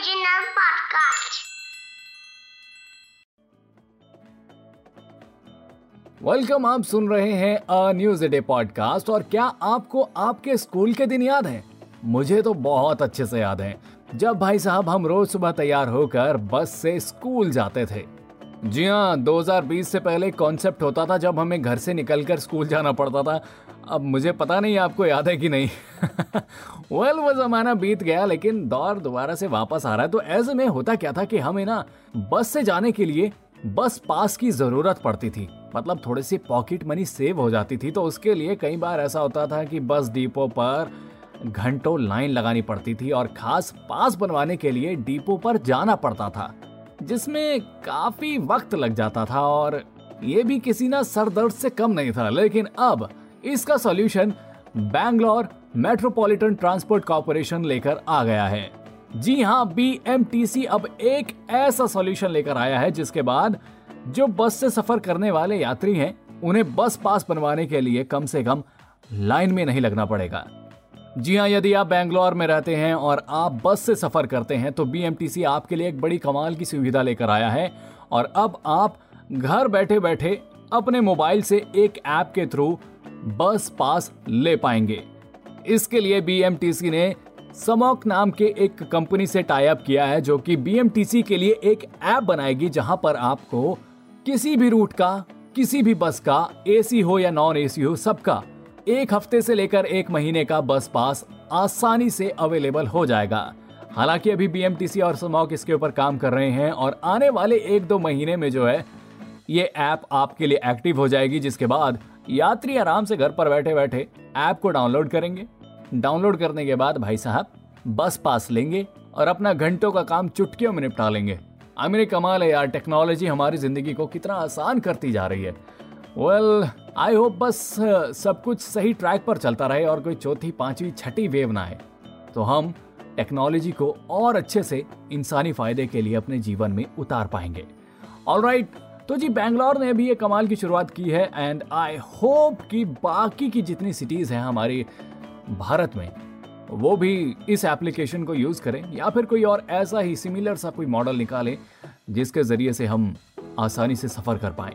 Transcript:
Original podcast. Welcome आप सुन रहे हैं अ न्यूज़ डे पॉडकास्ट और क्या आपको आपके स्कूल के दिन याद हैं? मुझे तो बहुत अच्छे से याद हैं जब भाई साहब हम रोज सुबह तैयार होकर बस से स्कूल जाते थे जी हाँ 2020 से पहले कॉन्सेप्ट होता था जब हमें घर से निकलकर स्कूल जाना पड़ता था। अब मुझे पता नहीं आपको याद है कि नहीं। वेल well, वो जमाना बीत गया लेकिन दौर दोबारा से वापस आ रहा है। तो ऐसे में होता क्या था कि हमें ना बस से जाने के लिए बस पास की ज़रूरत पड़ती थी। मतलब थोड़ी सी पॉकेट मनी सेव हो जाती थी तो उसके लिए कई बार ऐसा होता था कि बस डिपो पर घंटों लाइन लगानी पड़ती थी और खास पास बनवाने के लिए डिपो पर जाना पड़ता था। जिसमें काफ़ी वक्त लग जाता था और ये भी किसी ना सर दर्द से कम नहीं था, लेकिन अब इसका solution Bangalore Metropolitan Transport Corporation लेकर आ गया है। जी हाँ बी अब एक ऐसा सॉल्यूशन लेकर आया है जिसके बाद जो बस से सफ़र करने वाले यात्री हैं, उन्हें बस पास बनवाने के लिए कम से कम लाइन में नहीं लगना पड़ेगा। जी हाँ यदि आप बैंगलोर में रहते हैं और आप बस से सफ़र करते हैं तो बीएमटीसी आपके लिए एक बड़ी कमाल की सुविधा लेकर आया है। और अब आप घर बैठे बैठे अपने मोबाइल से एक ऐप के थ्रू बस पास ले पाएँगे। इसके लिए बीएमटीसी ने समोक नाम के एक कंपनी से टाई अप किया है, जो कि बीएमटीसी के लिए एक ऐप बनाएगी, जहाँ पर आपको किसी भी रूट का, किसी भी बस का एसी हो या नॉन एसी हो, सबका एक हफ़्ते से लेकर एक महीने का बस पास आसानी से अवेलेबल हो जाएगा। हालाँकि अभी बीएमटीसी और समॉक इसके ऊपर काम कर रहे हैं और आने वाले एक दो महीने में जो है, ये ऐप आपके लिए एक्टिव हो जाएगी, जिसके बाद यात्री आराम से घर पर बैठे बैठे ऐप को डाउनलोड करेंगे। डाउनलोड करने के बाद भाई साहब, बस पास लेंगे और अपना घंटों का काम चुटकियों में निपटा लेंगे। आमिर कमाल है यार, टेक्नोलॉजी हमारी ज़िंदगी को कितना आसान करती जा रही है। वेल आई होप बस सब कुछ सही ट्रैक पर चलता रहे और कोई चौथी, पांचवी, छठी वेव ना है तो हम टेक्नोलॉजी को और अच्छे से इंसानी फ़ायदे के लिए अपने जीवन में उतार पाएँगे। ऑल राइट तो जी बैंगलोर ने भी ये कमाल की शुरुआत की है एंड आई होप कि बाकी की जितनी सिटीज़ हैं हमारी भारत में, वो भी इस एप्लीकेशन को यूज़ करें या फिर कोई और ऐसा ही सिमिलर सा कोई मॉडल निकालें जिसके ज़रिए से हम आसानी से सफ़र कर पाएँ।